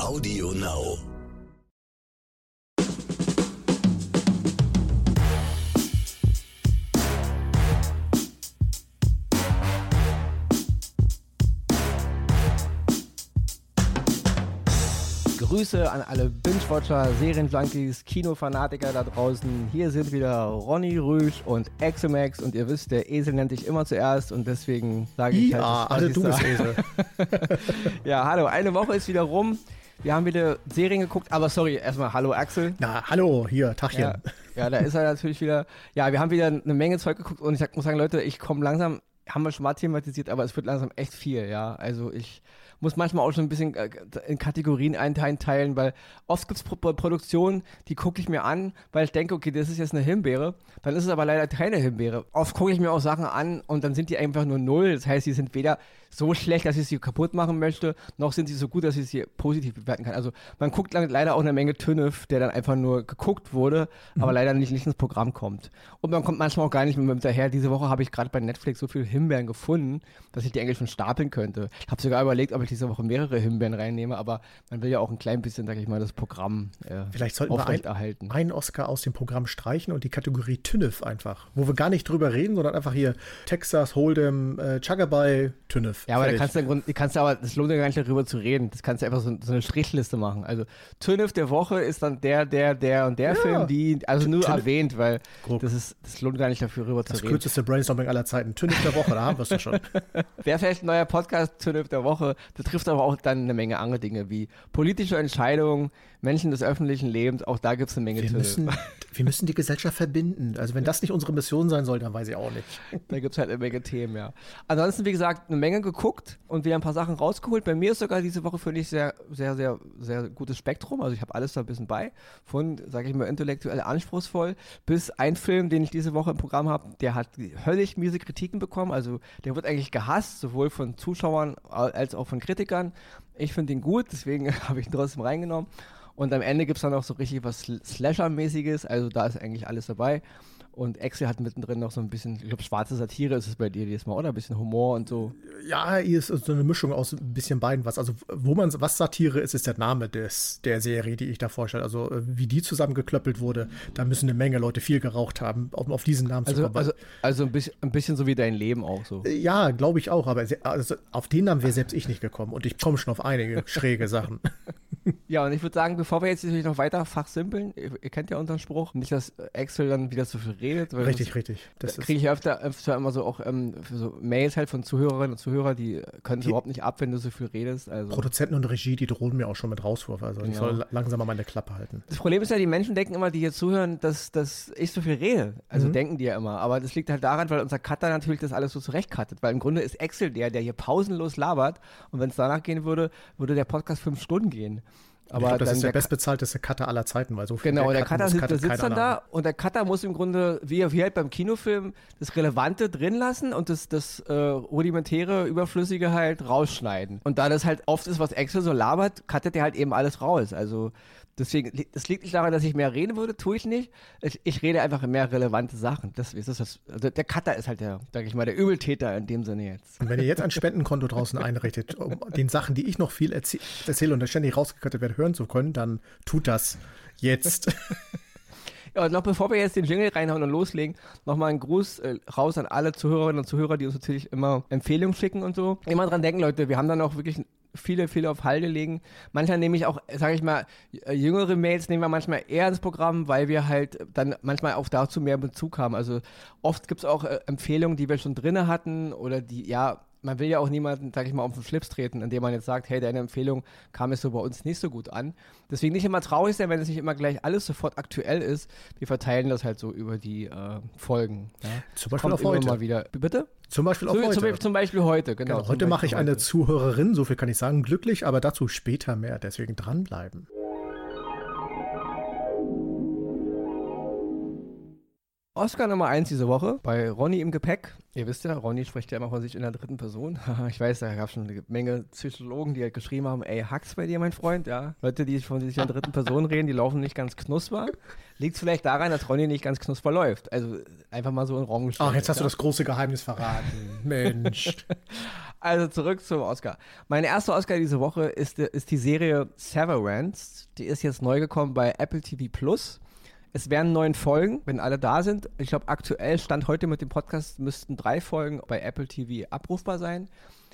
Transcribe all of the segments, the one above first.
Audio Now. Grüße an alle Binge-Watcher, Serienjunkies, Kinofanatiker da draußen. Hier sind wieder Ronny Rüsch und Exemax und ihr wisst, der Esel nennt dich immer zuerst und deswegen sage ich Ja, halt, also du bist. Esel. Ja, hallo, eine Woche ist wieder rum. Wir haben wieder Serien geguckt, aber sorry, erstmal hallo Axel. Na, hallo, hier, Tachchen. Ja, ja, da ist er natürlich wieder. Ja, wir haben wieder eine Menge Zeug geguckt und ich sag, muss sagen, Leute, ich komme langsam, haben wir schon mal thematisiert, aber es wird langsam echt viel, ja. Also ich muss manchmal auch schon ein bisschen äh, in Kategorien einteilen, weil oft gibt's Pro Pro- Produktionen, die gucke ich mir an, weil ich denke, okay, das ist jetzt eine Himbeere, dann ist es aber leider keine Himbeere. Oft gucke ich mir auch Sachen an und dann sind die einfach nur null. Das heißt, die sind weder so schlecht, dass ich sie kaputt machen möchte, noch sind sie so gut, dass ich sie positiv bewerten kann. Also man guckt le- leider auch eine Menge Tünnef, der dann einfach nur geguckt wurde, aber leider nicht, nicht ins Programm kommt. Und man kommt manchmal auch gar nicht mehr hinterher. Diese Woche habe ich gerade bei Netflix so viele Himbeeren gefunden, dass ich die eigentlich schon stapeln könnte. Ich habe sogar überlegt, ob ich diese Woche mehrere Himbeeren reinnehme, aber man will ja auch ein klein bisschen, sag ich mal, das Programm äh, Vielleicht sollten wir ein, einen Oscar aus dem Programm streichen und die Kategorie Tünnef einfach. Wo wir gar nicht drüber reden, sondern einfach hier Texas, Hold'em, äh, Chugabay, Tünnef. Ja, aber da kannst du, im Grunde- kannst du aber, das lohnt ja gar nicht darüber zu reden. Das kannst du einfach so, so eine Strichliste machen. Also Tünnef der Woche ist dann der, der, der und der Ja. Film, die, also nur Tünnef- erwähnt, weil Grob. das ist, das lohnt gar nicht dafür, darüber das zu reden. kürzeste Brainstorming aller Zeiten. Tünnef der Woche, da haben wir es doch schon. Wäre vielleicht ein neuer Podcast Tünnef der Woche. Das trifft aber auch dann eine Menge andere Dinge wie politische Entscheidungen, Menschen des öffentlichen Lebens. Auch da gibt es eine Menge Wir müssen, wir müssen die Gesellschaft verbinden. Also wenn das nicht unsere Mission sein soll, dann weiß ich auch nicht. Da gibt es halt eine Menge Themen, ja. Ansonsten, wie gesagt, eine Menge geguckt und wieder ein paar Sachen rausgeholt. Bei mir ist sogar diese Woche, ich, sehr, sehr, sehr, sehr gutes Spektrum. Also ich habe alles da ein bisschen bei. Von, sage ich mal, intellektuell anspruchsvoll bis ein Film, den ich diese Woche im Programm habe, der hat höllisch miese Kritiken bekommen. Also der wird eigentlich gehasst, sowohl von Zuschauern als auch von Kritikern. Ich finde ihn gut, deswegen habe ich ihn trotzdem reingenommen. Und am Ende gibt es dann auch so richtig was Sl- Slasher-mäßiges, also da ist eigentlich alles dabei. Und Excel hat mittendrin noch so ein bisschen, ich glaube, schwarze Satire ist es bei dir dieses Mal, oder? Ein bisschen Humor und so. Ja, hier ist so eine Mischung aus ein bisschen beiden was. Also, wo man was Satire ist, ist der Name des, der Serie, die ich da vorstelle. Also, äh, wie die zusammengeklöppelt wurde, da müssen eine Menge Leute viel geraucht haben, um auf diesen Namen zu Also, kommen. also, also ein, bisschen, ein bisschen so wie dein Leben auch so. ja, glaube ich auch, aber also auf den Namen wäre selbst ich nicht gekommen. Und ich komme schon auf einige schräge Sachen. Ja, und ich würde sagen, bevor wir jetzt natürlich noch weiter fachsimpeln, ihr, ihr kennt ja unseren Spruch, nicht, dass Excel dann wieder so viel redet. weil richtig, das- richtig. Das kriege ich öfter, öfter immer so auch ähm, so Mails halt von Zuhörerinnen und Zuhörern, die können es überhaupt nicht ab, wenn du so viel redest. Also. Produzenten und Regie, die drohen mir auch schon mit Rauswurf. Also ich Genau. soll la- langsam mal meine Klappe halten. Das Problem ist ja, die Menschen denken immer, die hier zuhören, dass, dass ich so viel rede. Also denken die ja immer. Aber das liegt halt daran, weil unser Cutter natürlich das alles so zurechtcuttet. Weil im Grunde ist Excel der, der hier pausenlos labert. Und wenn es danach gehen würde, würde der Podcast fünf Stunden gehen. Aber glaub, das ist der Cu- bestbezahlteste Cutter aller Zeiten, weil so viel Genau, der cutten Cutter muss, sitzt, der dann da und der Cutter muss im Grunde, wie, wie halt beim Kinofilm, das Relevante drin lassen und das, das äh, rudimentäre, überflüssige halt rausschneiden. Und da das halt oft ist, was Excel so labert, cuttet der halt eben alles raus. Also deswegen, das liegt nicht daran, dass ich mehr reden würde, tue ich nicht. Ich, ich rede einfach mehr relevante Sachen. Das ist das, also der Cutter ist halt der, sag ich mal, der Übeltäter in dem Sinne jetzt. Und wenn ihr jetzt ein Spendenkonto draußen einrichtet, um den Sachen, die ich noch viel erzäh erzähle und dann ständig rausgekattet werde, hören zu können, dann tut das jetzt. Ja, und noch bevor wir jetzt den Jingle reinhauen und loslegen, nochmal ein Gruß äh, raus an alle Zuhörerinnen und Zuhörer, die uns natürlich immer Empfehlungen schicken und so. Immer dran denken, Leute, wir haben dann auch wirklich viele, viele auf Halde legen. Manchmal nehme ich auch, sage ich mal, äh, jüngere Mails nehmen wir manchmal eher ins Programm, weil wir halt dann manchmal auch dazu mehr Bezug haben. Also oft gibt es auch äh, Empfehlungen, die wir schon drinne hatten oder die, ja, man will ja auch niemanden, sag ich mal, auf den Schlips treten, indem man jetzt sagt, hey, deine Empfehlung kam jetzt so bei uns nicht so gut an. Deswegen nicht immer traurig sein, wenn es nicht immer gleich alles sofort aktuell ist. Wir verteilen das halt so über die äh, Folgen. Ja. Zum Beispiel auf heute. mal wieder. Bitte? Zum Beispiel auf So, heute. Zum, zum Beispiel heute, genau. Genau, heute mache ich Beispiel eine heute. Zuhörerin, so viel kann ich sagen, glücklich, aber dazu später mehr. Deswegen dranbleiben. Oscar Nummer 1 diese Woche bei Ronny im Gepäck. Ihr wisst ja, Ronny spricht ja immer von sich in der dritten Person. ich weiß, da gab es schon eine Menge Psychologen, die halt geschrieben haben, ey, Hacks bei dir, mein Freund, ja. Leute, die von sich in der dritten Person reden, die laufen nicht ganz knusper. Liegt vielleicht daran, dass Ronny nicht ganz knusper läuft. Also einfach mal so in gestellt. Ach, jetzt hast ja. du das große Geheimnis verraten. Mensch. Also zurück zum Oscar. Mein erster Oscar diese Woche ist, ist die Serie Severance. Die ist jetzt neu gekommen bei Apple TV Plus. Es werden neun Folgen, wenn alle da sind. Ich glaube, aktuell stand heute mit dem Podcast müssten drei Folgen bei Apple TV abrufbar sein.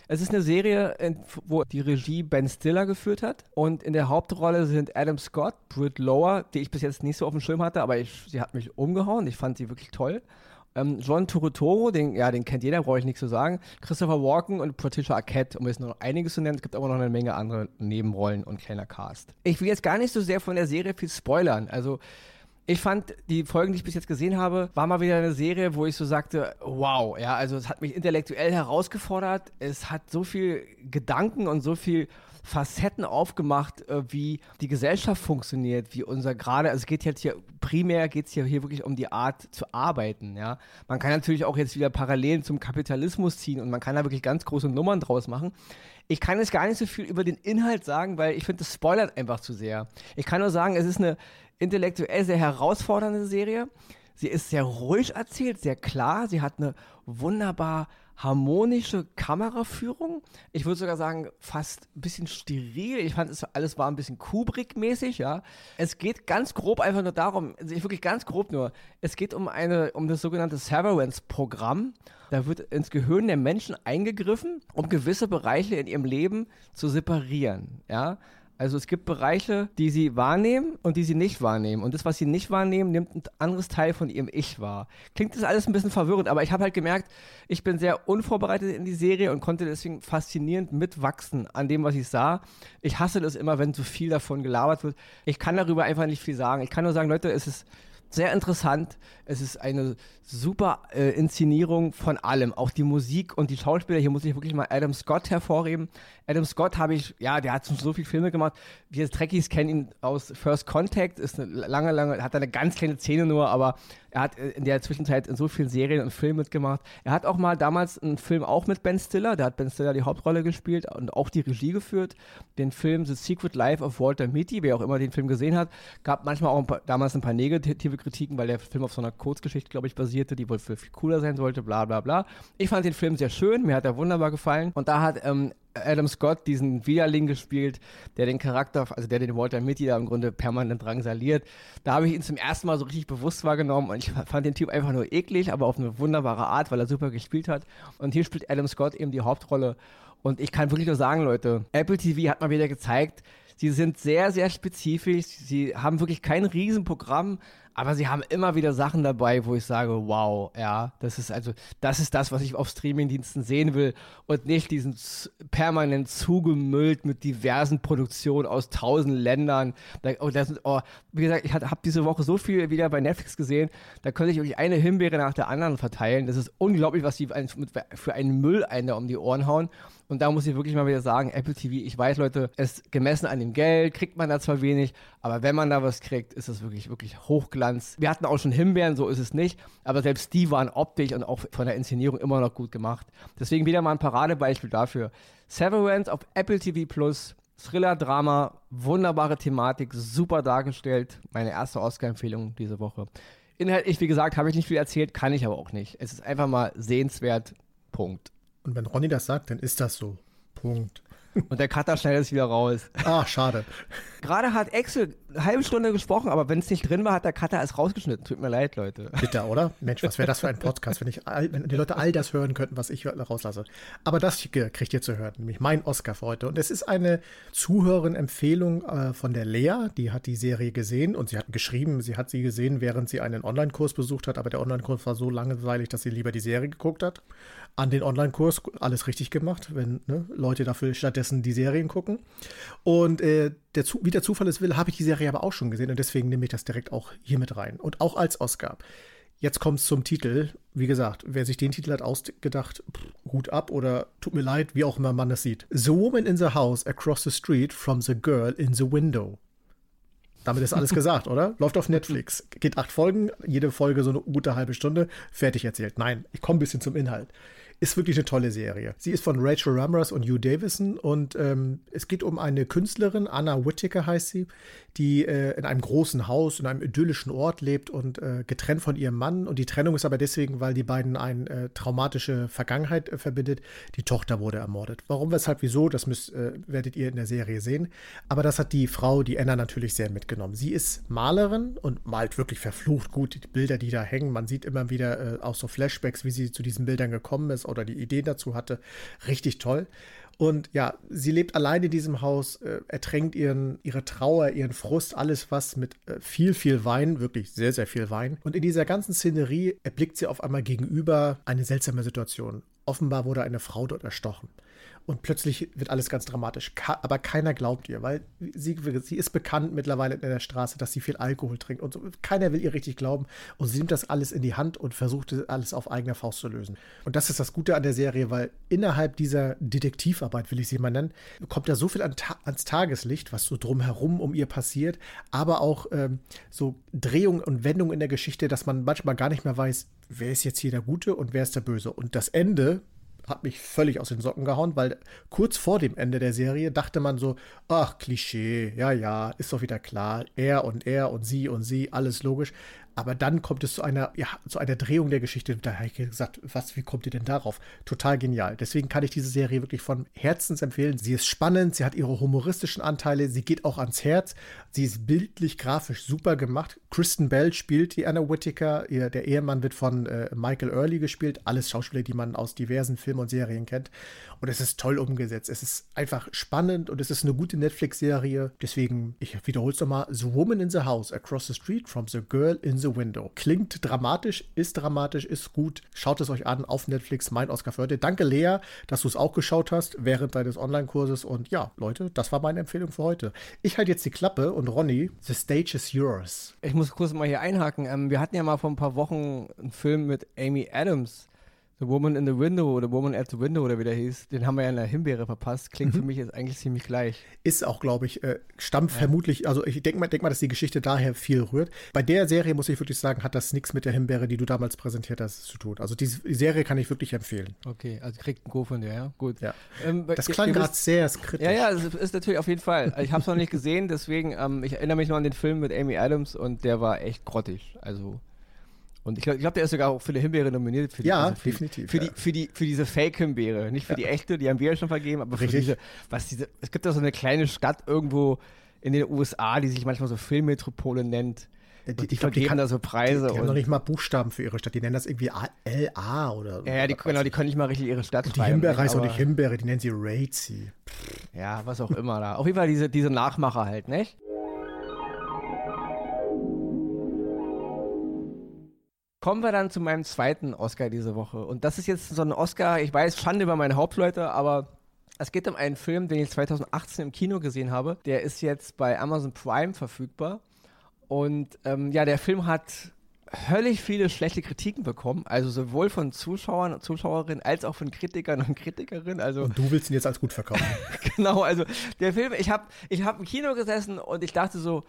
Es ist eine Serie, wo die Regie Ben Stiller geführt hat. Und in der Hauptrolle sind Adam Scott, Britt Lower, die ich bis jetzt nicht so auf dem Schirm hatte, aber ich, sie hat mich umgehauen. Ich fand sie wirklich toll. Ähm, John Turturro, den, ja, den kennt jeder, brauche ich nichts zu sagen. Christopher Walken und Patricia Arquette, um jetzt noch einiges zu nennen. Es gibt aber noch eine Menge andere Nebenrollen und kleiner Cast. Ich will jetzt gar nicht so sehr von der Serie viel spoilern. Also, ich fand, die Folgen, die ich bis jetzt gesehen habe, war mal wieder eine Serie, wo ich so sagte, wow, ja, also es hat mich intellektuell herausgefordert. Es hat so viel Gedanken und so viel Facetten aufgemacht, äh, wie die Gesellschaft funktioniert, wie unser gerade, also es geht jetzt hier, primär geht es hier, hier wirklich um die Art zu arbeiten, ja. Man kann natürlich auch jetzt wieder Parallelen zum Kapitalismus ziehen und man kann da wirklich ganz große Nummern draus machen. Ich kann jetzt gar nicht so viel über den Inhalt sagen, weil ich finde, das spoilert einfach zu sehr. Ich kann nur sagen, es ist eine intellektuell sehr herausfordernde Serie. Sie ist sehr ruhig erzählt, sehr klar. Sie hat eine wunderbar harmonische Kameraführung. Ich würde sogar sagen, fast ein bisschen steril. Ich fand, es alles war ein bisschen Kubrick-mäßig, ja. Es geht ganz grob einfach nur darum, also wirklich ganz grob nur, es geht um eine, um das sogenannte Severance-Programm. Da wird ins Gehirn der Menschen eingegriffen, um gewisse Bereiche in ihrem Leben zu separieren, ja. Also es gibt Bereiche, die sie wahrnehmen und die sie nicht wahrnehmen. Und das, was sie nicht wahrnehmen, nimmt ein anderes Teil von ihrem Ich wahr. Klingt das alles ein bisschen verwirrend, aber ich habe halt gemerkt, ich bin sehr unvorbereitet in die Serie und konnte deswegen faszinierend mitwachsen an dem, was ich sah. Ich hasse das immer, wenn zu viel davon gelabert wird. Ich kann darüber einfach nicht viel sagen. Ich kann nur sagen, Leute, es ist sehr interessant. Es ist eine super äh, Inszenierung von allem, auch die Musik und die Schauspieler. Hier muss ich wirklich mal Adam Scott hervorheben. Adam Scott habe ich, ja, der hat schon so viele Filme gemacht. Wir Trekkies kennen ihn aus First Contact, ist eine lange, lange, hat eine ganz kleine Szene nur, aber er hat äh, in der Zwischenzeit in so vielen Serien und Filmen mitgemacht. Er hat auch mal damals einen Film auch mit Ben Stiller, da hat Ben Stiller die Hauptrolle gespielt und auch die Regie geführt. Den Film The Secret Life of Walter Mitty, wer auch immer den Film gesehen hat, gab manchmal auch ein paar, damals ein paar negative Kritiken, weil der Film auf so einer Kurzgeschichte, glaube ich, basierte, die wohl viel cooler sein sollte, bla bla bla. Ich fand den Film sehr schön, mir hat er wunderbar gefallen und da hat ähm, Adam Scott diesen Widerling gespielt, der den Charakter, also der den Walter Mitty da im Grunde permanent drangsaliert. Da habe ich ihn zum ersten Mal so richtig bewusst wahrgenommen und ich fand den Typ einfach nur eklig, aber auf eine wunderbare Art, weil er super gespielt hat. Und hier spielt Adam Scott eben die Hauptrolle. Und ich kann wirklich nur sagen, Leute, Apple TV hat mal wieder gezeigt, sie sind sehr, sehr spezifisch. Sie haben wirklich kein Riesenprogramm, aber sie haben immer wieder Sachen dabei, wo ich sage, wow, ja, das ist also, das ist das, was ich auf Streamingdiensten sehen will und nicht diesen permanent zugemüllt mit diversen Produktionen aus tausend Ländern. Da, oh, das, oh, wie gesagt, ich habe diese Woche so viel wieder bei Netflix gesehen, da könnte ich wirklich eine Himbeere nach der anderen verteilen. Das ist unglaublich, was die für einen Müll einen um die Ohren hauen. Und da muss ich wirklich mal wieder sagen, Apple TV, ich weiß, Leute, es gemessen an dem Geld kriegt man da zwar wenig, aber wenn man da was kriegt, ist es wirklich, wirklich Hochglanz. Wir hatten auch schon Himbeeren, so ist es nicht, aber selbst die waren optisch und auch von der Inszenierung immer noch gut gemacht. Deswegen wieder mal ein Paradebeispiel dafür. Severance auf Apple TV Plus, Thriller-Drama, wunderbare Thematik, super dargestellt. Meine erste Oscar-Empfehlung diese Woche. Inhaltlich, wie gesagt, habe ich nicht viel erzählt, kann ich aber auch nicht. Es ist einfach mal sehenswert. Punkt. Und wenn Ronny das sagt, dann ist das so. Punkt. Und der Cutter schneidet es wieder raus. Ah, schade. Gerade hat Axel eine halbe Stunde gesprochen, aber wenn es nicht drin war, hat der Cutter es rausgeschnitten. Tut mir leid, Leute. Bitter, oder? Mensch, was wäre das für ein Podcast, wenn, ich all, wenn die Leute all das hören könnten, was ich rauslasse. Aber das kriegt ihr zu hören, nämlich mein Oscar für heute. Und es ist eine Zuhörerin-Empfehlung äh, von der Lea, die hat die Serie gesehen und sie hat geschrieben, sie hat sie gesehen, während sie einen Online-Kurs besucht hat, aber der Online-Kurs war so langweilig, dass sie lieber die Serie geguckt hat an den Online-Kurs alles richtig gemacht, wenn ne, Leute dafür stattdessen die Serien gucken. Und äh, der, wie der Zufall es will, habe ich die Serie aber auch schon gesehen und deswegen nehme ich das direkt auch hier mit rein. Und auch als Oscar. Jetzt kommt es zum Titel. Wie gesagt, wer sich den Titel hat ausgedacht, Hut ab oder tut mir leid, wie auch immer man das sieht. The Woman in the House Across the Street from the Girl in the Window. Damit ist alles gesagt, oder? Läuft auf Netflix. Geht acht Folgen, jede Folge so eine gute halbe Stunde, fertig erzählt. Nein, ich komme ein bisschen zum Inhalt. Ist wirklich eine tolle Serie. Sie ist von Rachel Ramirez und Hugh Davison und ähm, es geht um eine Künstlerin, Anna Whittaker heißt sie, die äh, in einem großen Haus, in einem idyllischen Ort lebt und äh, getrennt von ihrem Mann. Und die Trennung ist aber deswegen, weil die beiden eine äh, traumatische Vergangenheit äh, verbindet. Die Tochter wurde ermordet. Warum, weshalb, wieso, das müsst, äh, werdet ihr in der Serie sehen. Aber das hat die Frau, die Anna, natürlich sehr mitgenommen. Sie ist Malerin und malt wirklich verflucht gut die Bilder, die da hängen. Man sieht immer wieder auch so Flashbacks, wie sie zu diesen Bildern gekommen ist oder die Idee dazu hatte. Richtig toll. Und ja, sie lebt allein in diesem Haus, äh, ertränkt ihren, ihre Trauer, ihren Frust, alles was mit äh, viel, viel Wein, wirklich sehr, sehr viel Wein. Und in dieser ganzen Szenerie erblickt sie auf einmal gegenüber eine seltsame Situation. Offenbar wurde eine Frau dort erstochen. Und plötzlich wird alles ganz dramatisch. aber keiner glaubt ihr, weil sie, sie ist bekannt mittlerweile in der Straße, dass sie viel Alkohol trinkt und so. Keiner will ihr richtig glauben. Und sie nimmt das alles in die Hand und versucht alles auf eigener Faust zu lösen. Und das ist das Gute an der Serie, weil innerhalb dieser Detektivarbeit, will ich sie mal nennen, kommt da so viel an ans Tageslicht, was so drumherum um ihr passiert, aber auch ähm, so Drehungen und Wendungen in der Geschichte, dass man manchmal gar nicht mehr weiß, wer ist jetzt hier der Gute und wer ist der Böse. Und das Ende hat mich völlig aus den Socken gehauen, weil kurz vor dem Ende der Serie dachte man so, ach, Klischee, ja, ja, ist doch wieder klar, er und er und sie und sie, alles logisch. Aber dann kommt es zu einer, ja, zu einer Drehung der Geschichte. Da habe ich gesagt, was, wie kommt ihr denn darauf? Total genial. Deswegen kann ich diese Serie wirklich von Herzens empfehlen. Sie ist spannend, sie hat ihre humoristischen Anteile, sie geht auch ans Herz. Sie ist bildlich, grafisch super gemacht. Kristen Bell spielt die Anna Whittaker. Ihr, der Ehemann wird von äh, Michael Early gespielt. Alles Schauspieler, die man aus diversen Filmen und Serien kennt. Und es ist toll umgesetzt. Es ist einfach spannend und es ist eine gute Netflix-Serie. Deswegen, ich wiederhole es nochmal: The Woman in the House, Across the Street from the Girl in the Window. Klingt dramatisch, ist dramatisch, ist gut. Schaut es euch an auf Netflix, mein Oscar für heute. Danke, Lea, dass du es auch geschaut hast während deines Online-Kurses. Und ja, Leute, das war meine Empfehlung für heute. Ich halte jetzt die Klappe und Ronny, the stage is yours. Ich muss kurz mal hier einhaken. Ähm, wir hatten ja mal vor ein paar Wochen einen Film mit Amy Adams The Woman in the Window oder Woman at the Window oder wie der hieß, den haben wir ja in der Himbeere verpasst. Klingt mhm. für mich jetzt eigentlich ziemlich gleich. Ist auch, glaube ich, äh, stammt ja. vermutlich, also ich denke mal, denk mal, dass die Geschichte daher viel rührt. Bei der Serie muss ich wirklich sagen, hat das nichts mit der Himbeere, die du damals präsentiert hast, zu tun. Also die Serie kann ich wirklich empfehlen. Okay, also kriegt ein Go von dir, ja? Gut. Ja. Ähm, das klang gerade sehr kritisch. Ja, ja, es ist natürlich auf jeden Fall. Ich habe es noch nicht gesehen, deswegen, ähm, ich erinnere mich noch an den Film mit Amy Adams und der war echt grottig. Also und ich glaube, glaub, der ist sogar auch für die Himbeere nominiert. Für die, ja, also für, definitiv. Für, ja. Die, für, die, für diese Fake-Himbeere. Nicht für ja. die echte, die haben wir ja schon vergeben, aber Richtig. für diese, was diese, es gibt da so eine kleine Stadt irgendwo in den USA, die sich manchmal so Filmmetropole nennt. Die, die, ich glaube, die kann da so Preise. Die, die haben noch nicht mal Buchstaben für ihre Stadt. Die nennen das irgendwie LA oder. Ja, ja die, genau, die können nicht mal richtig ihre Stadt Und die Himbeere heißt auch nicht Himbeere, die nennen sie Razy. Ja, was auch immer da. Auf jeden Fall diese, diese Nachmacher halt, nicht? Kommen wir dann zu meinem zweiten Oscar diese Woche. Und das ist jetzt so ein Oscar, ich weiß, Schande über meine Hauptleute, aber es geht um einen Film, den ich 2018 im Kino gesehen habe. Der ist jetzt bei Amazon Prime verfügbar. Und ähm, ja, der Film hat höllisch viele schlechte Kritiken bekommen, also sowohl von Zuschauern und Zuschauerinnen als auch von Kritikern und Kritikerinnen. Also und du willst ihn jetzt als gut verkaufen. genau, also der Film, ich habe ich hab im Kino gesessen und ich dachte so,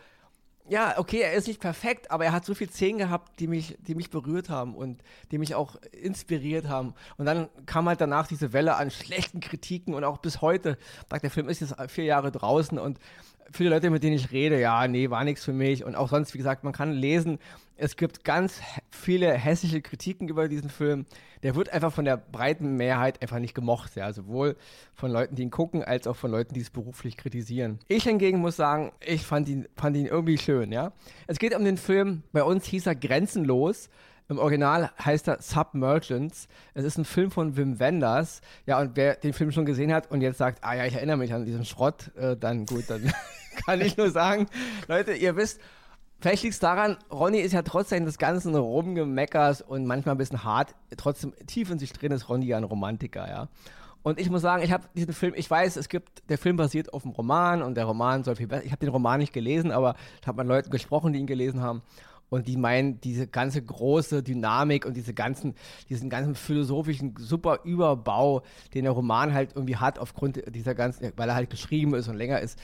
ja, okay, er ist nicht perfekt, aber er hat so viele Szenen gehabt, die mich, die mich berührt haben und die mich auch inspiriert haben. Und dann kam halt danach diese Welle an schlechten Kritiken und auch bis heute, sagt der Film ist jetzt vier Jahre draußen und viele Leute, mit denen ich rede, ja, nee, war nichts für mich. Und auch sonst, wie gesagt, man kann lesen, es gibt ganz viele hässliche Kritiken über diesen Film. Der wird einfach von der breiten Mehrheit einfach nicht gemocht, ja, sowohl von Leuten, die ihn gucken, als auch von Leuten, die es beruflich kritisieren. Ich hingegen muss sagen, ich fand ihn, fand ihn irgendwie schön, ja. Es geht um den Film, bei uns hieß er Grenzenlos. Im Original heißt er Submergence. Es ist ein Film von Wim Wenders. Ja, und wer den Film schon gesehen hat und jetzt sagt, ah ja, ich erinnere mich an diesen Schrott, äh, dann gut, dann kann ich nur sagen, Leute, ihr wisst, Vielleicht liegt es daran, Ronny ist ja trotzdem des ganzen Rumgemeckers und manchmal ein bisschen hart. Trotzdem tief in sich drin ist Ronny ja ein Romantiker, ja. Und ich muss sagen, ich habe diesen Film, ich weiß, es gibt, der Film basiert auf einem Roman und der Roman soll viel besser. Ich habe den Roman nicht gelesen, aber ich habe mit Leuten gesprochen, die ihn gelesen haben. Und die meinen, diese ganze große Dynamik und diese ganzen, diesen ganzen philosophischen super Überbau, den der Roman halt irgendwie hat, aufgrund dieser ganzen, weil er halt geschrieben ist und länger ist,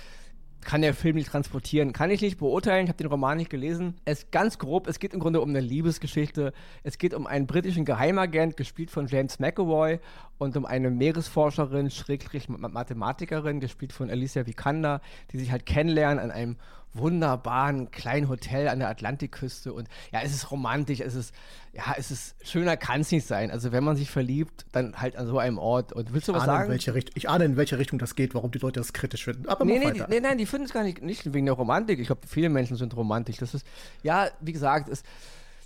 kann der Film nicht transportieren. Kann ich nicht beurteilen, ich habe den Roman nicht gelesen. Es ist ganz grob, es geht im Grunde um eine Liebesgeschichte. Es geht um einen britischen Geheimagent, gespielt von James McAvoy, und um eine Meeresforscherin, Schrägstrich Mathematikerin, gespielt von Alicia Vikander, die sich halt kennenlernen an einem wunderbaren kleinen Hotel an der Atlantikküste und ja, es ist romantisch, es ist, ja, es ist, schöner kann es nicht sein. Also wenn man sich verliebt, dann halt an so einem Ort. Und willst du was sagen? welche Richt ich ahne, in welche Richtung das geht, warum die Leute das kritisch finden. Aber nee, nee, die, nee, nein, die finden es gar nicht, nicht wegen der Romantik. Ich glaube, viele Menschen sind romantisch. Das ist, ja, wie gesagt, es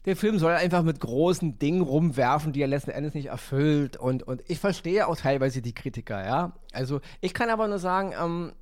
der Film soll einfach mit großen Dingen rumwerfen, die er letzten Endes nicht erfüllt. Und, und ich verstehe auch teilweise die Kritiker, ja. Also ich kann aber nur sagen, ähm,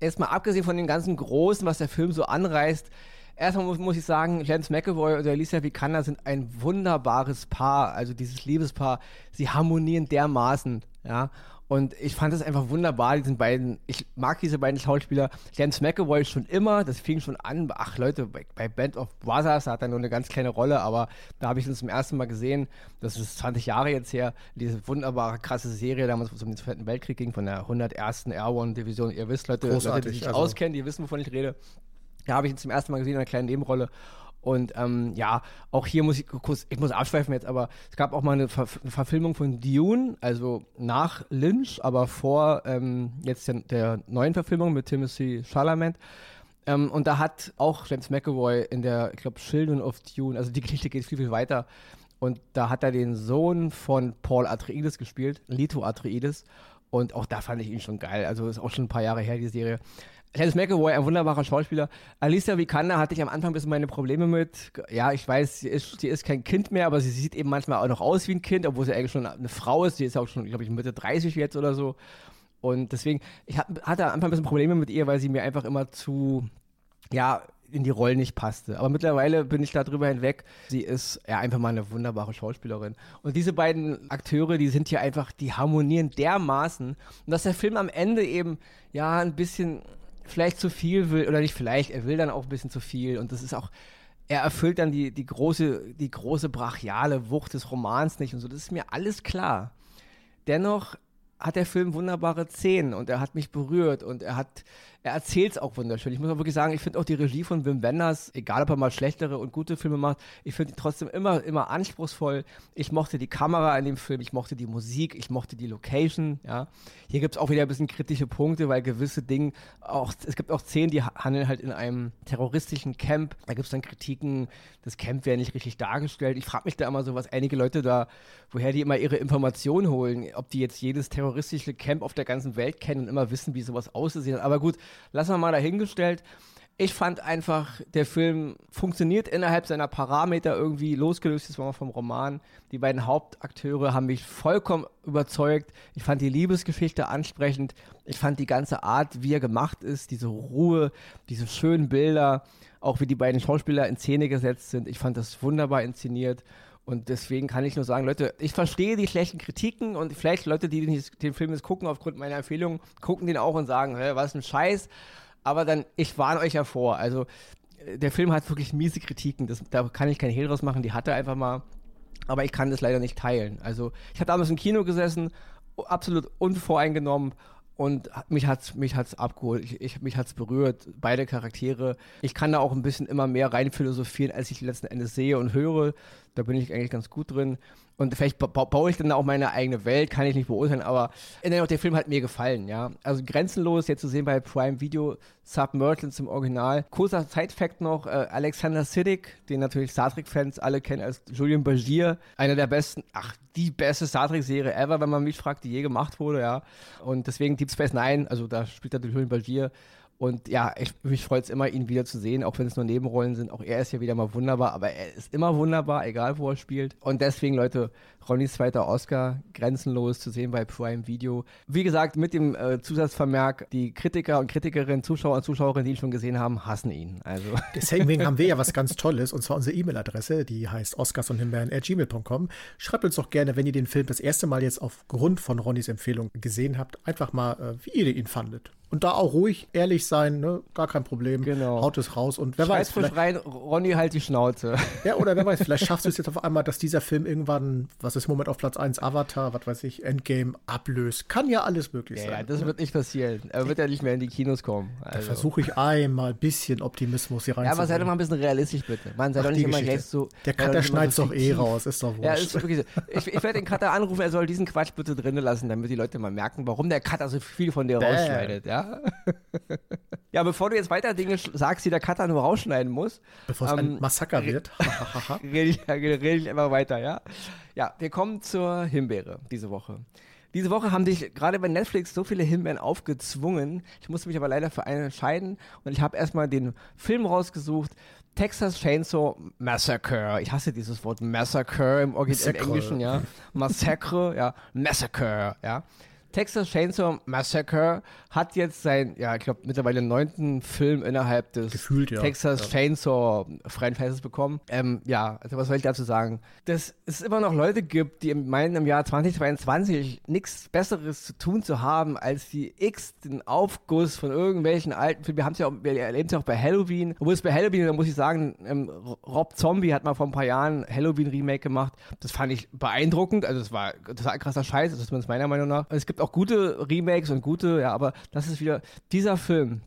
erstmal abgesehen von den ganzen Großen, was der Film so anreißt, erstmal muss, muss ich sagen, James McAvoy und Alicia Vikander sind ein wunderbares Paar, also dieses Liebespaar, sie harmonieren dermaßen, ja. Und ich fand es einfach wunderbar, diesen beiden, ich mag diese beiden Schauspieler. James McAvoy schon immer, das fing schon an, ach Leute, bei, bei Band of Brothers hat er nur eine ganz kleine Rolle, aber da habe ich ihn zum ersten Mal gesehen, das ist 20 Jahre jetzt her, diese wunderbare, krasse Serie, damals, wo es um den Zweiten Weltkrieg ging, von der 101. Airborne Division. Ihr wisst, Leute, Leute die sich also. auskennen, die wissen, wovon ich rede. Da habe ich ihn zum ersten Mal gesehen in einer kleinen Nebenrolle. Und ähm, ja, auch hier muss ich kurz, ich muss abschweifen jetzt, aber es gab auch mal eine, Ver eine Verfilmung von Dune, also nach Lynch, aber vor ähm, jetzt der, der, neuen Verfilmung mit Timothy Chalamet. Ähm, und da hat auch James McAvoy in der, ich glaube, Children of Dune, also die Geschichte geht viel, viel weiter. Und da hat er den Sohn von Paul Atreides gespielt, Lito Atreides. Und auch da fand ich ihn schon geil. Also ist auch schon ein paar Jahre her, die Serie. James McAvoy, ein wunderbarer Schauspieler. Alicia Vikander hatte ich am Anfang ein bisschen meine Probleme mit. Ja, ich weiß, sie ist, sie ist kein Kind mehr, aber sie sieht eben manchmal auch noch aus wie ein Kind, obwohl sie eigentlich schon eine Frau ist. Sie ist auch schon, glaube ich, Mitte 30 jetzt oder so. Und deswegen, ich hatte am Anfang ein bisschen Probleme mit ihr, weil sie mir einfach immer zu, ja, in die Rollen nicht passte. Aber mittlerweile bin ich darüber hinweg. Sie ist ja einfach mal eine wunderbare Schauspielerin. Und diese beiden Akteure, die sind hier einfach, die harmonieren dermaßen. Und dass der Film am Ende eben, ja, ein bisschen vielleicht zu viel will, oder nicht vielleicht, er will dann auch ein bisschen zu viel und das ist auch, er erfüllt dann die, die große, die große brachiale Wucht des Romans nicht und so, das ist mir alles klar. Dennoch hat der Film wunderbare Szenen und er hat mich berührt und er hat, er erzählt es auch wunderschön. Ich muss auch wirklich sagen, ich finde auch die Regie von Wim Wenders, egal ob er mal schlechtere und gute Filme macht, ich finde die trotzdem immer, immer anspruchsvoll. Ich mochte die Kamera in dem Film, ich mochte die Musik, ich mochte die Location, ja. Hier gibt es auch wieder ein bisschen kritische Punkte, weil gewisse Dinge, auch, es gibt auch Szenen, die handeln halt in einem terroristischen Camp. Da gibt es dann Kritiken, das Camp wäre nicht richtig dargestellt. Ich frage mich da immer so, was einige Leute da, woher die immer ihre Informationen holen, ob die jetzt jedes terroristische Camp auf der ganzen Welt kennen und immer wissen, wie sowas aussieht. Aber gut, lassen wir mal dahingestellt. Ich fand einfach, der Film funktioniert innerhalb seiner Parameter irgendwie losgelöst ist vom Roman. Die beiden Hauptakteure haben mich vollkommen überzeugt. Ich fand die Liebesgeschichte ansprechend. Ich fand die ganze Art, wie er gemacht ist, diese Ruhe, diese schönen Bilder, auch wie die beiden Schauspieler in Szene gesetzt sind. Ich fand das wunderbar inszeniert. Und deswegen kann ich nur sagen, Leute, ich verstehe die schlechten Kritiken und vielleicht Leute, die den, den Film jetzt gucken aufgrund meiner Empfehlung, gucken den auch und sagen, hä, was ein Scheiß. Aber dann, ich warne euch ja vor. Also, äh, der Film hat wirklich miese Kritiken. Das, da kann ich kein Hehl draus machen. Die hat er einfach mal. Aber ich kann das leider nicht teilen. Also, ich habe damals im Kino gesessen, absolut unvoreingenommen und mich hat's mich hat's abgeholt, ich, ich, mich hat's berührt, beide Charaktere. Ich kann da auch ein bisschen immer mehr rein philosophieren, als ich letzten Endes sehe und höre. Da bin ich eigentlich ganz gut drin. Und vielleicht ba baue ich dann auch meine eigene Welt, kann ich nicht beurteilen, aber dennoch, der Film hat mir gefallen, ja. Also grenzenlos, jetzt zu sehen bei Prime Video, Submergence im Original. Kurzer Side-Fact noch, äh, Alexander Siddig, den natürlich Star Trek-Fans alle kennen als Julian Bagier, einer der besten, ach, die beste Star Trek-Serie ever, wenn man mich fragt, die je gemacht wurde, ja. Und deswegen Deep Space Nine, also da spielt er Julian Bagier und ja, ich, mich freut es immer, ihn wieder zu sehen, auch wenn es nur Nebenrollen sind. Auch er ist ja wieder mal wunderbar, aber er ist immer wunderbar, egal wo er spielt. Und deswegen, Leute, Ronnys zweiter Oscar, grenzenlos zu sehen bei Prime Video. Wie gesagt, mit dem äh, Zusatzvermerk, die Kritiker und Kritikerinnen, Zuschauer und Zuschauerinnen, die ihn schon gesehen haben, hassen ihn. Also. Deswegen haben wir ja was ganz Tolles, und zwar unsere E-Mail-Adresse, die heißt oscarsundhimbeeren.gmail.com. Schreibt uns doch gerne, wenn ihr den Film das erste Mal jetzt aufgrund von Ronnys Empfehlung gesehen habt, einfach mal, äh, wie ihr ihn fandet. Und da auch ruhig, ehrlich sein, ne? gar kein Problem. Genau. Haut es raus. Und wer weiß, Schreibtisch rein, Ronny halt die Schnauze. Ja, oder wer weiß, vielleicht schaffst du es jetzt auf einmal, dass dieser Film irgendwann, was ist im Moment auf Platz 1, Avatar, was weiß ich, Endgame ablöst. Kann ja alles möglich Ja, sein. ja, das wird nicht passieren. Er wird ja nicht mehr in die Kinos kommen. da Also. versuche ich einmal ein bisschen Optimismus hier Ja, aber sei doch mal ein bisschen realistisch, bitte. Man, sei Ach, doch nicht immer gleich so. Der Cutter schneidet so doch eh raus, ist doch wurscht. Ja, ist wirklich so. Ich, ich werde den Cutter anrufen, er soll diesen Quatsch bitte drinnen lassen, damit die Leute mal merken, warum der Cutter so viel von dir Bäh. rausschneidet, ja? ja, bevor du jetzt weiter Dinge sagst, die der Cutter nur rausschneiden muss, Bevor es ähm, ein Massaker wird. rede ich, rede ich einfach weiter, ja? Ja, wir kommen zur Himbeere diese Woche. Diese Woche haben sich gerade bei Netflix so viele Himbeeren aufgezwungen. Ich musste mich aber leider für einen entscheiden und ich habe erstmal den Film rausgesucht. Texas Chainsaw Massacre. Ich hasse dieses Wort Massacre im, im Massacre. Englischen, ja. Massacre, ja. Massacre, ja. Texas Chainsaw Massacre hat jetzt sein, ja, ich glaube, mittlerweile neunten Film innerhalb des Gefühlt, ja. Texas Chainsaw Franchises bekommen. Ähm, ja, also was soll ich dazu sagen? Dass es immer noch Leute gibt, die meinen, im Jahr 2022 nichts Besseres zu tun zu haben, als die x den Aufguss von irgendwelchen alten Filmen. Wir haben es ja auch, wir erleben es ja auch bei Halloween. Obwohl es bei Halloween, da muss ich sagen, ähm, Rob Zombie hat mal vor ein paar Jahren ein Halloween-Remake gemacht. Das fand ich beeindruckend. Also es war total krasser Scheiß, das ist zumindest meiner Meinung nach. Es gibt auch gute Remakes und gute, ja, aber das ist wieder dieser Film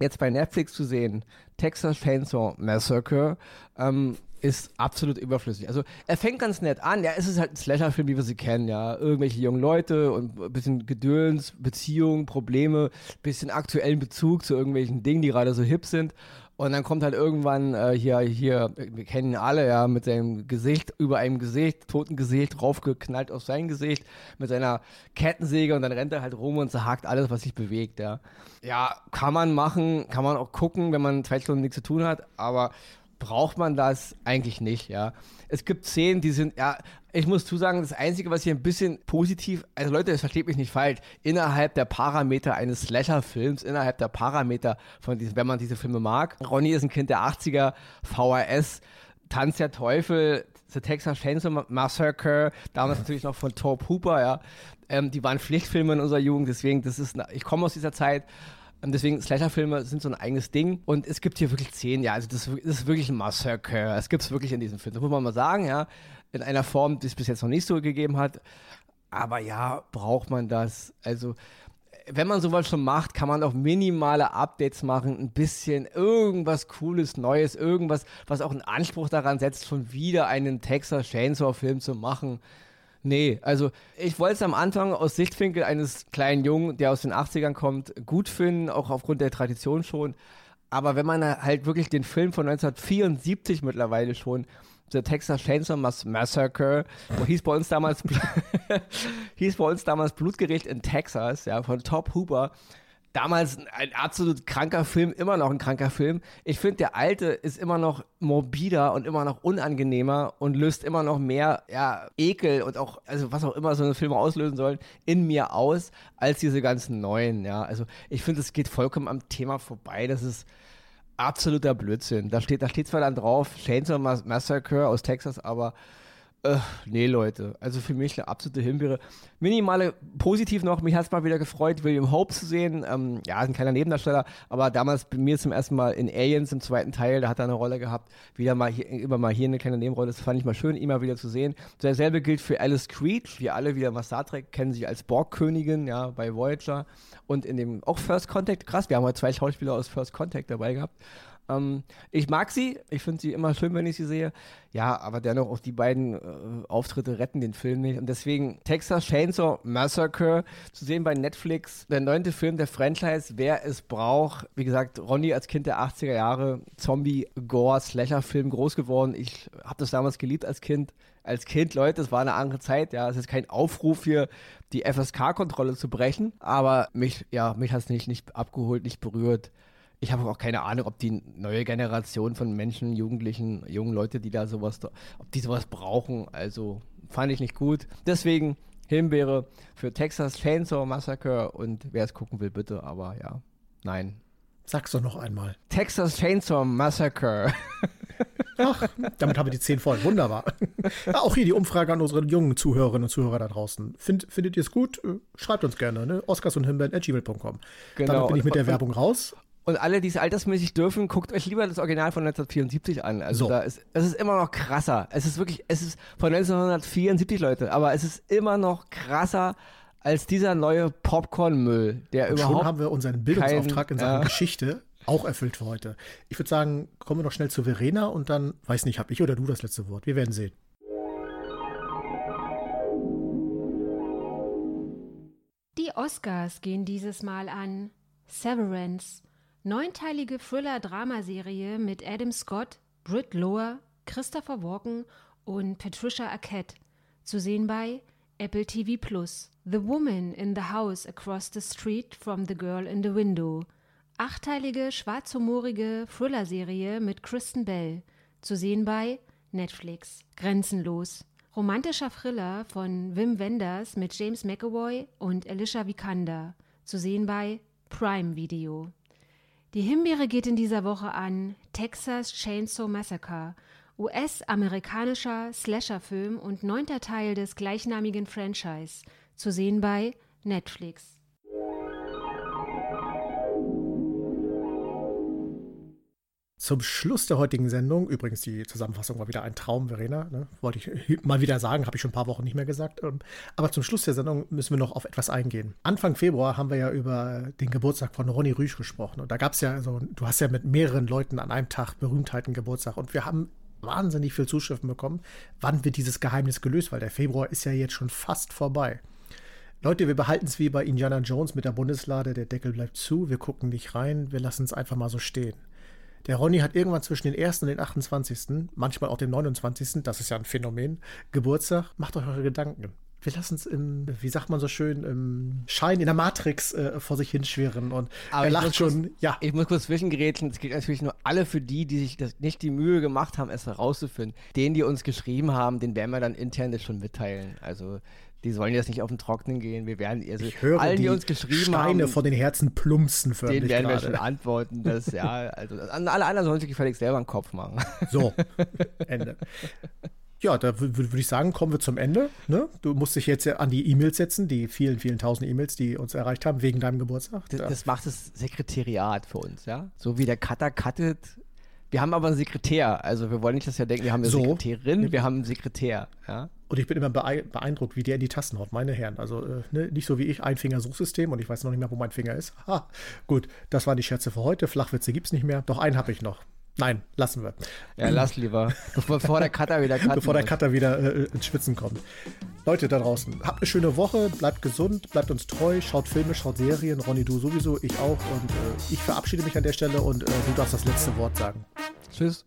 jetzt bei Netflix zu sehen, Texas Chainsaw Massacre, ähm, ist absolut überflüssig. Also er fängt ganz nett an, ja, es ist halt ein Slasher-Film, wie wir sie kennen, ja. Irgendwelche jungen Leute und ein bisschen Gedöns, Beziehungen, Probleme, bisschen aktuellen Bezug zu irgendwelchen Dingen, die gerade so hip sind. Und dann kommt halt irgendwann äh, hier, hier, wir kennen ihn alle, ja, mit seinem Gesicht, über einem Gesicht, toten Gesicht, draufgeknallt auf sein Gesicht, mit seiner Kettensäge und dann rennt er halt rum und zerhackt alles, was sich bewegt, ja. Ja, kann man machen, kann man auch gucken, wenn man zwei Stunden nichts zu tun hat, aber braucht man das eigentlich nicht, ja. Es gibt Szenen, die sind, ja, ich muss zusagen, das Einzige, was hier ein bisschen positiv, also Leute, das versteht mich nicht falsch, innerhalb der Parameter eines Slasher-Films, innerhalb der Parameter von diesen, wenn man diese Filme mag. Ronny ist ein Kind der 80er, VHS, Tanz der Teufel, The Texas Chainsaw Massacre, damals natürlich noch von Torp Hooper, ja. Ähm, die waren Pflichtfilme in unserer Jugend, deswegen, das ist, ich komme aus dieser Zeit. Und deswegen, Slasher-Filme sind so ein eigenes Ding. Und es gibt hier wirklich zehn, ja, also das, das ist wirklich ein Massacre. Es gibt es wirklich in diesem Film. Das muss man mal sagen, ja. In einer Form, die es bis jetzt noch nicht so gegeben hat. Aber ja, braucht man das? Also, wenn man sowas schon macht, kann man auch minimale Updates machen, ein bisschen irgendwas Cooles, Neues, irgendwas, was auch einen Anspruch daran setzt, schon wieder einen Texas Chainsaw-Film zu machen. Nee, also ich wollte es am Anfang aus Sichtwinkel eines kleinen Jungen, der aus den 80ern kommt, gut finden, auch aufgrund der Tradition schon. Aber wenn man halt wirklich den Film von 1974 mittlerweile schon, The Texas Chainsaw Mass Massacre, wo hieß bei uns damals hieß bei uns damals Blutgericht in Texas, ja, von Top Hooper. Damals ein absolut kranker Film, immer noch ein kranker Film. Ich finde, der alte ist immer noch morbider und immer noch unangenehmer und löst immer noch mehr ja, Ekel und auch, also was auch immer so eine Filme auslösen sollen, in mir aus, als diese ganzen neuen, ja. Also ich finde, es geht vollkommen am Thema vorbei. Das ist absoluter Blödsinn. Da steht, da steht zwar dann drauf, Chainsaw Mas- Massacre aus Texas, aber äh, nee, Leute. Also für mich eine absolute Himbeere. Minimale positiv noch, mich hat es mal wieder gefreut, William Hope zu sehen. Ähm, ja, ist ein kleiner Nebendarsteller, aber damals bei mir zum ersten Mal in Aliens im zweiten Teil, da hat er eine Rolle gehabt. Wieder mal hier, immer mal hier eine kleine Nebenrolle. Das fand ich mal schön, mal wieder zu sehen. Dasselbe gilt für Alice Creed. Wir alle wieder mal Star Trek kennen sie als Borg-Königin, ja, bei Voyager. Und in dem, auch First Contact, krass, wir haben heute zwei Schauspieler aus First Contact dabei gehabt. Ähm, ich mag sie, ich finde sie immer schön, wenn ich sie sehe. Ja, aber dennoch auch die beiden äh, Auftritte retten den Film nicht. Und deswegen Texas Chainsaw Massacre zu sehen bei Netflix. Der neunte Film der Franchise, wer es braucht. Wie gesagt, Ronny als Kind der 80er Jahre, Zombie-Gore-Slasher-Film groß geworden. Ich habe das damals geliebt als Kind. Als Kind, Leute, es war eine andere Zeit. Ja, es ist kein Aufruf hier, die FSK-Kontrolle zu brechen. Aber mich, ja, mich hat es nicht, nicht abgeholt, nicht berührt ich habe auch keine Ahnung, ob die neue Generation von Menschen, Jugendlichen, jungen Leute, die da sowas, ob die sowas brauchen. Also fand ich nicht gut. Deswegen Himbeere für Texas Chainsaw Massacre und wer es gucken will, bitte. Aber ja, nein. Sag's doch noch einmal. Texas Chainsaw Massacre. Ach, damit haben wir die 10 voll. Wunderbar. Ja, auch hier die Umfrage an unsere jungen Zuhörerinnen und Zuhörer da draußen. Find, findet ihr es gut? Äh, schreibt uns gerne, ne? Oscars und Himbeeren.gmail.com. Genau. Damit bin ich mit der Werbung raus. Und alle, die es altersmäßig dürfen, guckt euch lieber das Original von 1974 an. Also so. da ist, es ist immer noch krasser. Es ist wirklich, es ist von 1974, Leute, aber es ist immer noch krasser als dieser neue Popcorn-Müll, der und überhaupt. Schon haben wir unseren Bildungsauftrag kein, in Sachen ja. Geschichte auch erfüllt für heute. Ich würde sagen, kommen wir noch schnell zu Verena und dann, weiß nicht, habe ich oder du das letzte Wort. Wir werden sehen. Die Oscars gehen dieses Mal an Severance Neunteilige Thriller-Dramaserie mit Adam Scott, Britt Lower, Christopher Walken und Patricia Arquette. Zu sehen bei Apple TV Plus. The Woman in the House Across the Street from the Girl in the Window. Achteilige schwarzhumorige Thriller-Serie mit Kristen Bell. Zu sehen bei Netflix. Grenzenlos. Romantischer Thriller von Wim Wenders mit James McAvoy und Alicia Vikander. Zu sehen bei Prime Video. Die Himbeere geht in dieser Woche an Texas Chainsaw Massacre, US-amerikanischer Slasher-Film und neunter Teil des gleichnamigen Franchise, zu sehen bei Netflix. Zum Schluss der heutigen Sendung, übrigens die Zusammenfassung war wieder ein Traum, Verena, ne? wollte ich mal wieder sagen, habe ich schon ein paar Wochen nicht mehr gesagt. Ähm, aber zum Schluss der Sendung müssen wir noch auf etwas eingehen. Anfang Februar haben wir ja über den Geburtstag von Ronny Rüsch gesprochen. Und da gab es ja, also, du hast ja mit mehreren Leuten an einem Tag Berühmtheiten Geburtstag. Und wir haben wahnsinnig viel Zuschriften bekommen. Wann wird dieses Geheimnis gelöst? Weil der Februar ist ja jetzt schon fast vorbei. Leute, wir behalten es wie bei Indiana Jones mit der Bundeslade. Der Deckel bleibt zu. Wir gucken nicht rein. Wir lassen es einfach mal so stehen. Der Ronny hat irgendwann zwischen den 1. und den 28., manchmal auch den 29., das ist ja ein Phänomen, Geburtstag. Macht euch eure Gedanken. Wir lassen es im, wie sagt man so schön, im Schein in der Matrix äh, vor sich hinschwirren und Aber er lacht schon, kurz, ja. Ich muss kurz zwischengerätschen, es geht natürlich nur alle für die, die sich das nicht die Mühe gemacht haben, es herauszufinden. Denen, die uns geschrieben haben, den werden wir dann intern das schon mitteilen. Also die sollen jetzt nicht auf den Trocknen gehen. Wir werden also ich höre allen, die, die uns geschrieben Steine haben, vor den Herzen plumpsen für Den werden gerade. wir schon antworten. Dass, ja, also alle anderen sollen sich gefälligst selber einen Kopf machen. So, Ende. Ja, da würde ich sagen, kommen wir zum Ende. Ne? Du musst dich jetzt an die E-Mails setzen, die vielen, vielen tausend E-Mails, die uns erreicht haben wegen deinem Geburtstag. Das, das, macht das Sekretariat für uns, ja. So wie der Cutter cuttet. Wir haben aber einen Sekretär. Also wir wollen nicht, dass wir denken, wir haben eine so. Sekretärin, wir haben einen Sekretär, ja. Und ich bin immer beeindruckt, wie der in die Tasten haut, meine Herren. Also äh, ne, nicht so wie ich, ein Finger-Suchsystem und ich weiß noch nicht mehr, wo mein Finger ist. Ha, gut, das waren die Scherze für heute. Flachwitze gibt es nicht mehr. Doch einen habe ich noch. Nein, lassen wir. Ja, lass lieber. Bevor der Cutter wieder Bevor der Cutter wieder äh, ins Schwitzen kommt. Leute da draußen, habt eine schöne Woche, bleibt gesund, bleibt uns treu, schaut Filme, schaut Serien. Ronny, du sowieso, ich auch. Und äh, ich verabschiede mich an der Stelle und äh, du darfst das letzte Wort sagen. Tschüss.